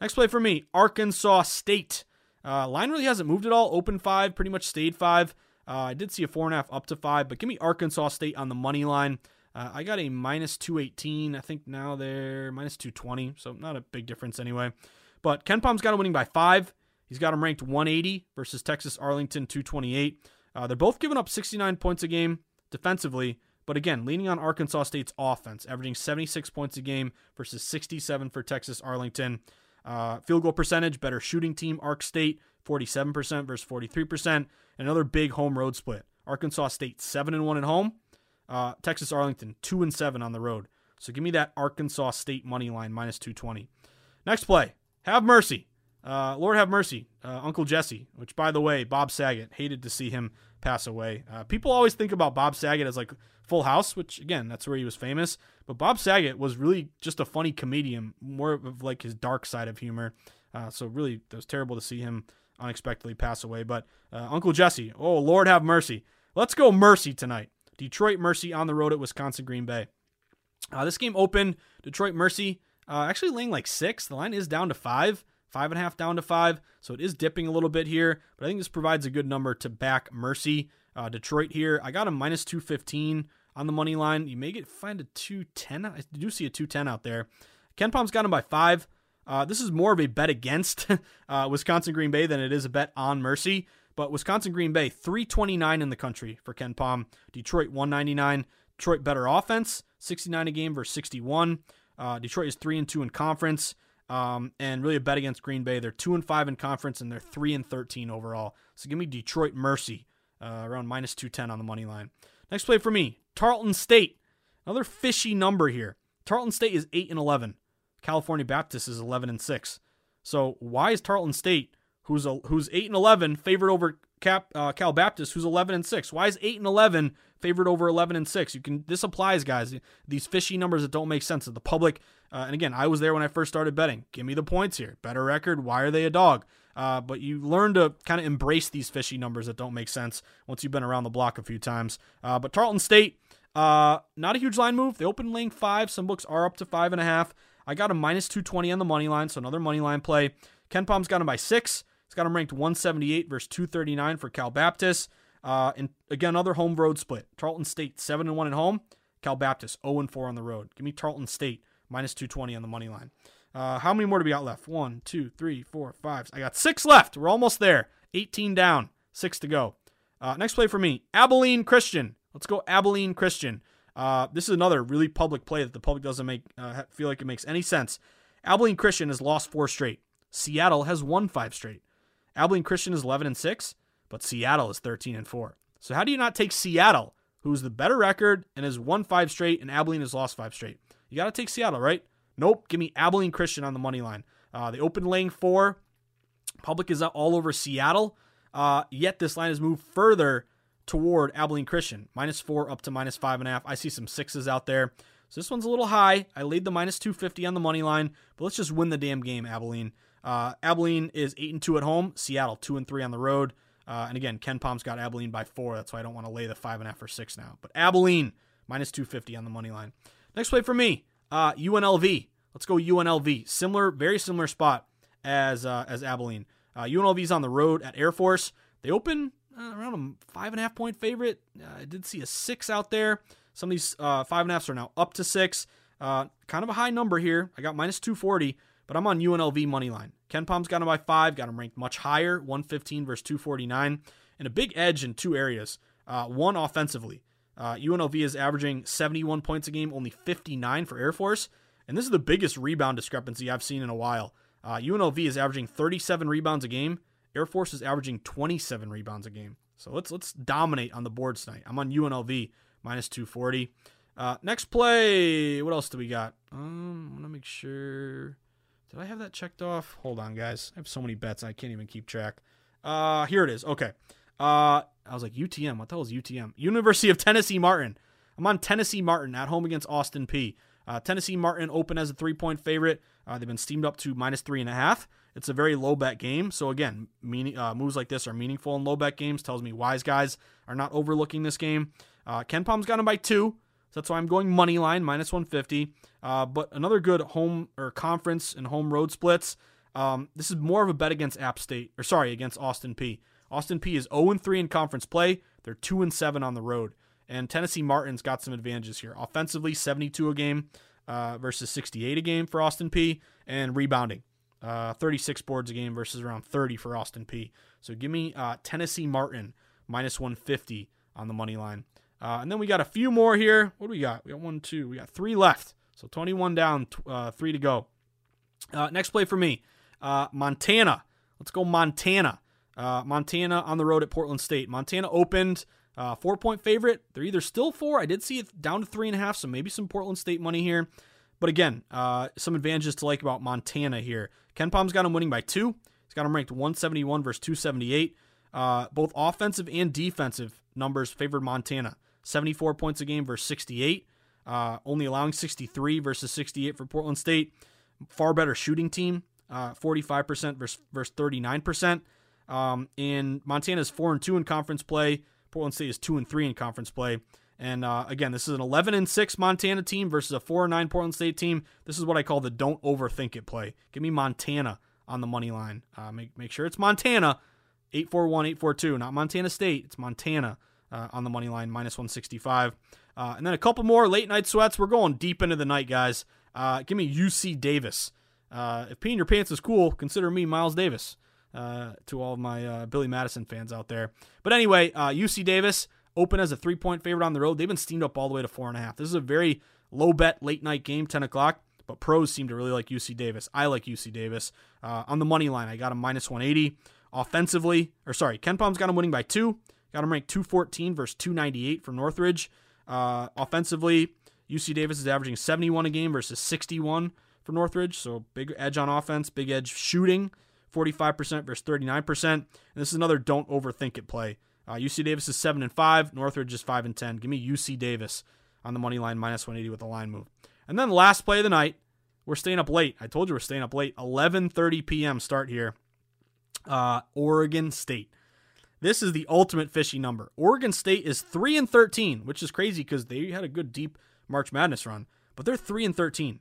[SPEAKER 1] Next play for me Arkansas State. Uh, line really hasn't moved at all. Open 5, pretty much stayed 5. Uh, I did see a 4.5 up to 5, but give me Arkansas State on the money line. Uh, I got a minus 218. I think now they're minus 220, so not a big difference anyway. But KenPom's got him winning by five. He's got him ranked 180 versus Texas Arlington 228. Uh, they're both giving up 69 points a game defensively, but again, leaning on Arkansas State's offense, averaging 76 points a game versus 67 for Texas Arlington. Uh, field goal percentage, better shooting team, Ark State 47% versus 43%. Another big home road split. Arkansas State 7 and 1 at home, uh, Texas Arlington, 2 and 7 on the road. So give me that Arkansas State money line, minus 220. Next play. Have mercy. Uh, Lord have mercy, uh, Uncle Jesse, which, by the way, Bob Saget hated to see him pass away. Uh, people always think about Bob Saget as like Full House, which, again, that's where he was famous. But Bob Saget was really just a funny comedian, more of like his dark side of humor. Uh, so, really, it was terrible to see him unexpectedly pass away. But uh, Uncle Jesse, oh, Lord have mercy. Let's go Mercy tonight. Detroit Mercy on the road at Wisconsin Green Bay. Uh, this game opened Detroit Mercy actually laying like six. The line is down to five, five and a half down to five. So it is dipping a little bit here, but I think this provides a good number to back Mercy. Uh, Detroit here, I got a minus 215 on the money line. You may get find a 210. I do see a 210 out there. KenPom's got him by five. Uh, this is more of a bet against uh, Wisconsin Green Bay than it is a bet on Mercy. But Wisconsin Green Bay, 329 in the country for KenPom. Detroit, 199. Detroit better offense, 69 a game versus 61. Uh, Detroit is three and two in conference, um, and really a bet against Green Bay. They're two and five in conference, and they're three and 13 overall. So give me Detroit Mercy uh, around minus 210 on the money line. Next play for me, Tarleton State. Another fishy number here. Tarleton State is eight and 11. California Baptist is 11 and six. So why is Tarleton State, who's a, who's eight and 11, favored over Cap, uh, Cal Baptist, who's 11 and six? Why is eight and 11 favored over 11 and 6. You can this applies guys. These fishy numbers that don't make sense to the public. Uh, and again, I was there when I first started betting. Give me the points here. Better record. Why are they a dog? Uh, but you learn to kind of embrace these fishy numbers that don't make sense once you've been around the block a few times. Uh, but Tarleton State, uh, not a huge line move. They open laying five. Some books are up to five and a half. I got a minus 220 on the money line, so another money line play. KenPom's got him by six. He's got him ranked 178 versus 239 for Cal Baptist. Uh, and again, another home road split. Tarleton State seven and one at home. Cal Baptist 0 and 4 on the road. Give me Tarleton State minus 220 on the money line. Uh, how many more do we got left? One, two, three, four, five. I got six left. We're almost there. 18 down, six to go. Uh, next play for me, Abilene Christian. Let's go Abilene Christian. Uh, this is another really public play that the public doesn't make uh, feel like it makes any sense. Abilene Christian has lost four straight. Seattle has won five straight. Abilene Christian is 11 and six but Seattle is 13 and 4. So how do you not take Seattle, who's the better record and has won five straight, and Abilene has lost five straight? You got to take Seattle, right? Nope. Give me Abilene Christian on the money line. Uh, they opened laying four. Public is all over Seattle. Uh, yet this line has moved further toward Abilene Christian, minus four up to minus five and a half. I see some sixes out there. So this one's a little high. I laid the minus 250 on the money line, but let's just win the damn game, Abilene. Uh, Abilene is eight and two at home. Seattle two and three on the road. Uh, and again, KenPom's got Abilene by four. That's why I don't want to lay the five and a half or six now. But Abilene minus 250 on the money line. Next play for me, uh, UNLV. Let's go UNLV. Similar, very similar spot as uh, as Abilene. Uh, UNLV's on the road at Air Force. They open uh, around a five and a half point favorite. Uh, I did see a six out there. Some of these uh, five and a halfs are now up to six. Uh, kind of a high number here. I got minus 240, but I'm on UNLV money line. KenPom's got him by five, got him ranked much higher, 115 versus 249, and a big edge in two areas. Uh, one offensively. Uh, UNLV is averaging 71 points a game, only 59 for Air Force, and this is the biggest rebound discrepancy I've seen in a while. Uh, UNLV is averaging 37 rebounds a game. Air Force is averaging 27 rebounds a game. So let's let's dominate on the boards tonight. I'm on UNLV minus 240. Uh, next play. What else do we got? Um, I want to make sure. Did I have that checked off? Hold on, guys. I have so many bets I can't even keep track. Uh, here it is. Okay. Uh, I was like UTM. What the hell is UTM? University of Tennessee Martin. I'm on Tennessee Martin at home against Austin Peay. Uh, Tennessee Martin open as a three point favorite. Uh, they've been steamed up to minus three and a half. It's a very low bet game. So again, meaning uh, moves like this are meaningful in low bet games. Tells me wise guys are not overlooking this game. Uh, KenPom's got him by two. So that's why I'm going money line minus 150. Uh, but another good home or conference and home road splits. Um, this is more of a bet against App State, or sorry, against Austin Peay. Austin Peay is 0 3 in conference play. They're 2 and 7 on the road. And Tennessee Martin's got some advantages here. Offensively, 72 a game uh, versus 68 a game for Austin Peay. And rebounding, uh, 36 boards a game versus around 30 for Austin Peay. So give me uh, Tennessee Martin minus 150 on the money line. Uh, and then we got a few more here. What do we got? We got one, two. We got three left. So 21 down, uh, three to go. Uh, next play for me uh, Montana. Let's go Montana. Uh, Montana on the road at Portland State. Montana opened uh, four point favorite. They're either still four. I did see it down to three and a half, so maybe some Portland State money here. But again, some advantages to like about Montana here. KenPom's got him winning by two. He's got him ranked 171 versus 278. Uh, both offensive and defensive numbers favored Montana. 74 points a game versus 68. Uh, only allowing 63 versus 68 for Portland State. Far better shooting team, uh, 45% versus, versus 39%. Um, and Montana's 4 and 2 in conference play. Portland State is 2 and 3 in conference play. And uh, again, this is an 11 and 6 Montana team versus a 4 and 9 Portland State team. This is what I call the don't overthink it play. Give me Montana on the money line. Uh, make, make sure it's Montana. 841, 842, not Montana State. It's Montana uh, on the money line, minus 165. Uh, and then a couple more late night sweats. We're going deep into the night, guys. Uh, give me UC Davis. Uh, if peeing your pants is cool, consider me Miles Davis. Uh, to all of my uh, Billy Madison fans out there. But anyway, UC Davis open as a three point favorite on the road. They've been steamed up all the way to four and a half. This is a very low bet late night game, 10 o'clock. But pros seem to really like UC Davis. I like UC Davis. on the money line, I got a minus 180. Offensively, or sorry, KenPom's got him winning by two. Got him ranked 214 versus 298 from Northridge. Uh, offensively, UC Davis is averaging 71 a game versus 61 for Northridge. So big edge on offense, big edge shooting, 45% versus 39%. And this is another don't overthink it play. Uh, UC Davis is 7 and 5, Northridge is 5 and 10. Give me UC Davis on the money line minus 180 with a line move. And then last play of the night, we're staying up late. I told you we're staying up late. 11:30 p.m. start here uh, Oregon State. This is the ultimate fishy number. Oregon State is 3 and 13, which is crazy because they had a good deep March Madness run, but they're 3 and 13.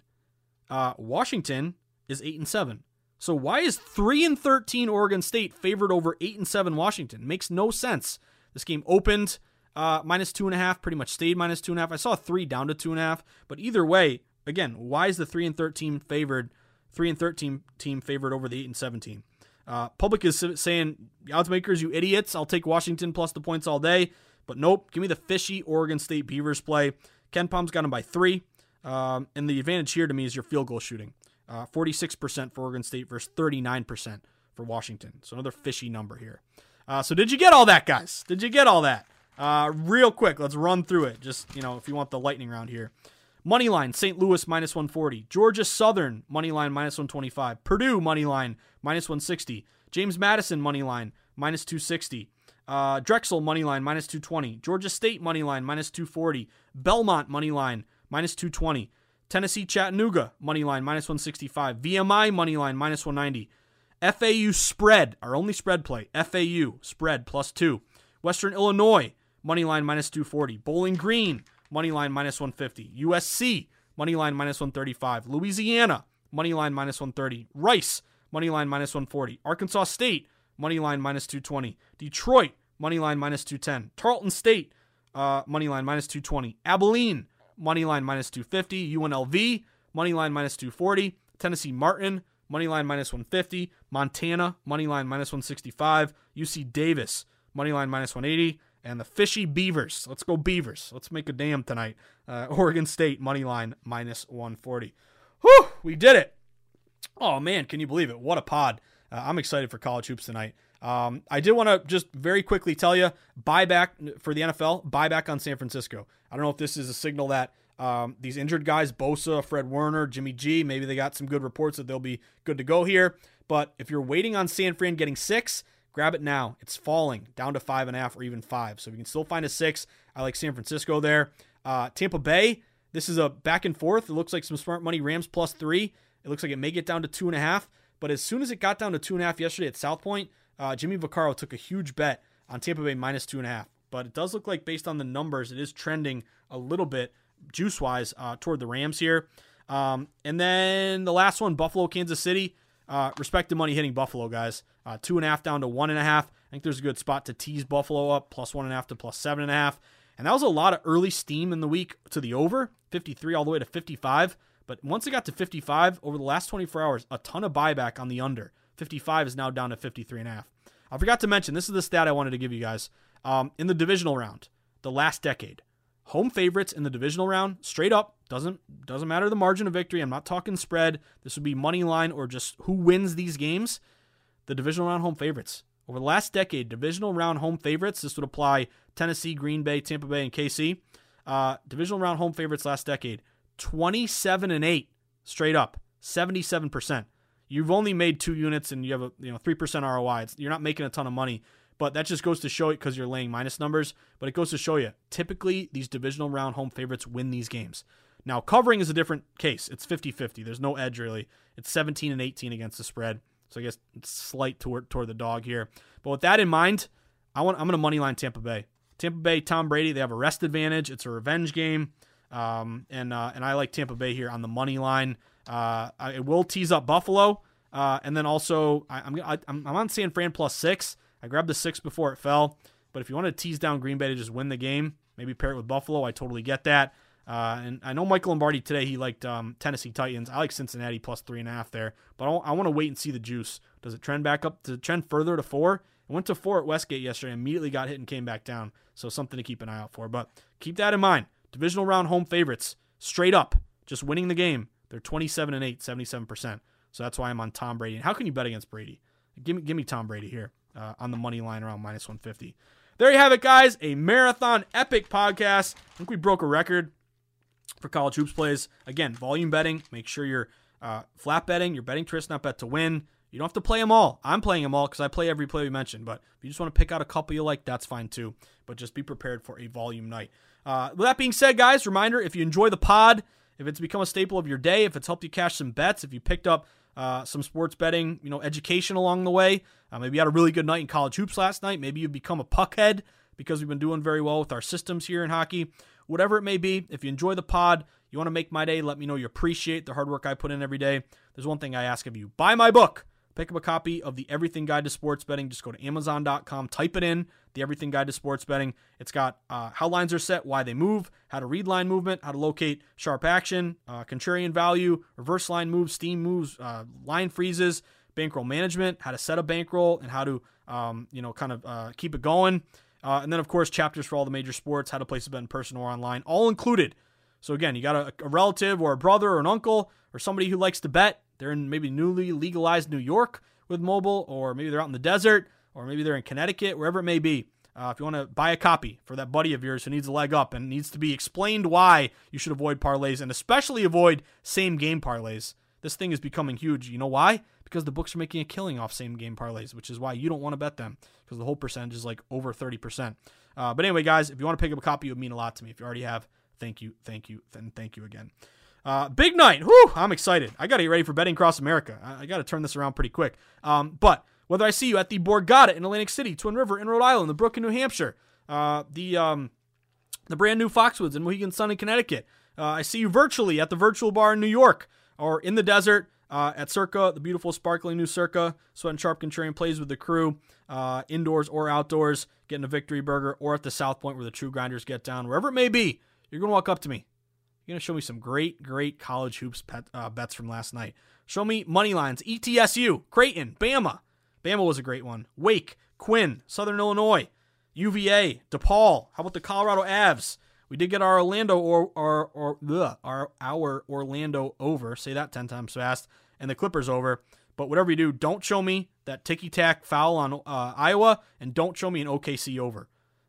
[SPEAKER 1] Uh, Washington is 8 and 7. So why is 3 and 13 Oregon State favored over 8 and 7 Washington? Makes no sense. This game opened uh, minus two and a half, pretty much stayed minus two and a half. I saw three down to two and a half, but either way, again, why is the 3 and 13 favored? 3 and 13 team favored over the 8 and 17? Uh, public is saying, odds makers, you idiots. I'll take Washington plus the points all day. But nope, give me the fishy Oregon State Beavers play. KenPom's got them by three. Um, and the advantage here to me is your field goal shooting. Uh, 46% for Oregon State versus 39% for Washington. So another fishy number here. Uh, so did you get all that, guys? Did you get all that? Uh, real quick, let's run through it. Just, you know, if you want the lightning round here. Money line, St. Louis minus 140. Georgia Southern, money line minus 125. Purdue, money line minus 160. James Madison, money line minus 260. Uh, Drexel, money line minus 220. Georgia State, money line minus 240. Belmont, money line minus 220. Tennessee Chattanooga, money line minus 165. VMI, money line minus 190. FAU spread, our only spread play. FAU spread plus two. Western Illinois, money line minus 240. Bowling Green, money line minus 150. USC, money line minus 135. Louisiana, money line minus 130. Rice, money line minus 140. Arkansas State, money line minus 220. Detroit, money line minus 210. Tarleton State, uh, money line minus 220. Abilene, money line minus 250. UNLV, money line minus 240. Tennessee Martin, money line minus 150. Montana, money line minus 165. UC Davis, money line minus 180 and the fishy Beavers. Let's go Beavers. Let's make a dam tonight. Uh, Oregon State money line minus 140. Whew, we did it. Oh man, can you believe it? What a pod. Uh, I'm excited for college hoops tonight. Um, I did want to just very quickly tell you buyback for the NFL, buyback on San Francisco. I don't know if this is a signal that um, these injured guys, Bosa, Fred Warner, Jimmy G, maybe they got some good reports that they'll be good to go here. But if you're waiting on San Fran getting six, Grab it now. It's falling down to five and a half or even five. So we can still find a six. I like San Francisco there. Uh, Tampa Bay. This is a back and forth. It looks like some smart money. Rams plus three. It looks like it may get down to two and a half. But as soon as it got down to two and a half yesterday at South Point, uh, Jimmy Vaccaro took a huge bet on Tampa Bay minus two and a half. But it does look like, based on the numbers, it is trending a little bit juice wise uh, toward the Rams here. Um, and then the last one, Buffalo, Kansas City. Uh, respect the money hitting Buffalo, guys. Uh, two and a half down to one and a half. I think there's a good spot to tease Buffalo up, plus one and a half to plus seven and a half. And that was a lot of early steam in the week to the over, 53 all the way to 55. But once it got to 55, over the last 24 hours, a ton of buyback on the under. 55 is now down to 53 and a half. I forgot to mention, this is the stat I wanted to give you guys. Um, in the divisional round, the last decade, home favorites in the divisional round, straight up, doesn't doesn't matter the margin of victory. I'm not talking spread. This would be money line or just who wins these games the divisional round home favorites. Over the last decade, divisional round home favorites, this would apply Tennessee, Green Bay, Tampa Bay, and KC. Uh, divisional round home favorites last decade, 27 and 8, straight up, 77%. You've only made two units and you have a you know three percent ROI. It's, you're not making a ton of money, but that just goes to show it because you're laying minus numbers. But it goes to show you typically these divisional round home favorites win these games. Now covering is a different case. It's 50-50. There's no edge really. It's 17 and 18 against the spread. So I guess it's slight toward toward the dog here. But with that in mind, I want I'm gonna money line Tampa Bay. Tampa Bay, Tom Brady, they have a rest advantage. It's a revenge game. Um, and uh, and I like Tampa Bay here on the money line. Uh, I will tease up Buffalo, uh, and then also I, I'm I, I'm I'm on San Fran plus six. I grabbed the six before it fell, but if you want to tease down Green Bay to just win the game, maybe pair it with Buffalo. I totally get that. Uh, and I know Michael Lombardi today he liked um, Tennessee Titans. I like Cincinnati plus three and a half there, but I, I want to wait and see the juice. Does it trend back up? It trend further to four? It went to four at Westgate yesterday, immediately got hit and came back down. So something to keep an eye out for. But keep that in mind. Divisional round home favorites, straight up, just winning the game. They're 27 and 8, 77%. So that's why I'm on Tom Brady. And how can you bet against Brady? Give me, give me Tom Brady here uh, on the money line around minus 150. There you have it, guys. A marathon epic podcast. I think we broke a record for college hoops plays. Again, volume betting. Make sure you're uh, flat betting. You're betting twist, not bet to win. You don't have to play them all. I'm playing them all because I play every play we mentioned. But if you just want to pick out a couple you like, that's fine too. But just be prepared for a volume night. Uh, with that being said, guys, reminder if you enjoy the pod, if it's become a staple of your day, if it's helped you cash some bets, if you picked up uh, some sports betting, you know, education along the way, uh, maybe you had a really good night in college hoops last night, maybe you've become a puckhead because we've been doing very well with our systems here in hockey. Whatever it may be, if you enjoy the pod, you want to make my day, let me know you appreciate the hard work I put in every day. There's one thing I ask of you buy my book. Pick up a copy of the Everything Guide to Sports Betting. Just go to Amazon.com, type it in, the Everything Guide to Sports Betting. It's got uh, how lines are set, why they move, how to read line movement, how to locate sharp action, uh, contrarian value, reverse line moves, steam moves, uh, line freezes, bankroll management, how to set a bankroll, and how to um, you know kind of uh, keep it going. Uh, and then of course chapters for all the major sports, how to place a bet in person or online, all included. So again, you got a, a relative or a brother or an uncle or somebody who likes to bet they're in maybe newly legalized New York with mobile, or maybe they're out in the desert, or maybe they're in Connecticut, wherever it may be. Uh, if you want to buy a copy for that buddy of yours who needs a leg up and needs to be explained why you should avoid parlays and especially avoid same game parlays, this thing is becoming huge. You know why? Because the books are making a killing off same game parlays, which is why you don't want to bet them because the whole percentage is like over 30%. Uh, but anyway, guys, if you want to pick up a copy, it would mean a lot to me. If you already have, thank you, thank you, and thank you again. Uh, big night. Whew, I'm excited. I got to get ready for betting across America. I, I got to turn this around pretty quick. Um, but whether I see you at the Borgata in Atlantic City, Twin River in Rhode Island, the Brook in New Hampshire, uh, the um, the brand new Foxwoods in Mohegan Sun in Connecticut, uh, I see you virtually at the Virtual Bar in New York, or in the desert uh, at Circa, the beautiful sparkling new Circa. Sweat and Sharp Contrarian plays with the crew, uh, indoors or outdoors, getting a victory burger, or at the South Point where the true grinders get down. Wherever it may be, you're going to walk up to me. You're going to show me some great, great college hoops pet, uh, bets from last night. Show me money lines. ETSU, Creighton, Bama. Bama was a great one. Wake, Quinn, Southern Illinois, UVA, DePaul. How about the Colorado Avs? We did get our Orlando or or or our our Orlando over. Say that ten times fast, and the Clippers over. But whatever you do, don't show me that ticky tack foul on uh, Iowa, and don't show me an OKC over.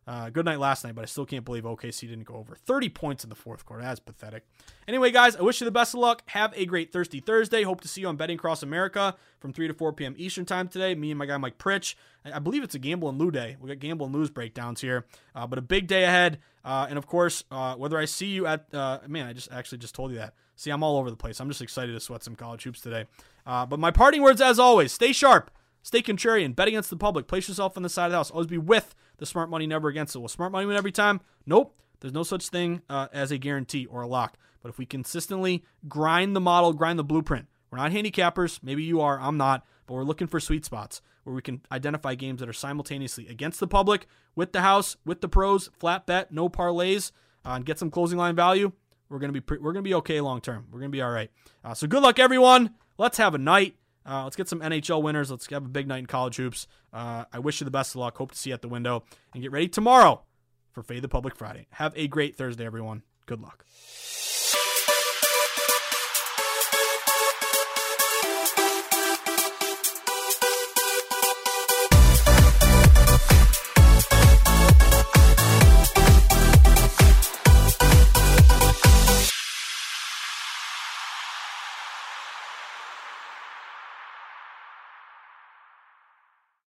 [SPEAKER 1] Uh, good night last night, but I still can't believe OKC didn't go over 30 points in the fourth quarter. That's pathetic. Anyway, guys, I wish you the best of luck. Have a great Thirsty Thursday. Hope to see you on Betting Across America from 3 to 4 p.m. Eastern Time today. Me and my guy Mike Pritch. I believe it's a Gamble and Lou day. We got Gamble and Lou's breakdowns here, uh, but a big day ahead. Uh, and of course, uh, whether I see you at uh, man, I just actually just told you that. See, I'm all over the place. I'm just excited to sweat some college hoops today. Uh, but my parting words, as always, stay sharp. Stay contrarian. Bet against the public. Place yourself on the side of the house. Always be with the smart money, never against it. Will smart money win every time? Nope. There's no such thing uh, as a guarantee or a lock. But if we consistently grind the model, grind the blueprint, we're not handicappers. Maybe you are. I'm not. But we're looking for sweet spots where we can identify games that are simultaneously against the public, with the house, with the pros, flat bet, no parlays, uh, and get some closing line value. We're gonna be pre- we're gonna be okay long term. We're gonna be all right. Uh, so good luck, everyone. Let's have a night. Uh, let's get some NHL winners. Let's have a big night in college hoops. Uh, I wish you the best of luck. Hope to see you at the window. And get ready tomorrow for Fade the Public Friday. Have a great Thursday, everyone. Good luck.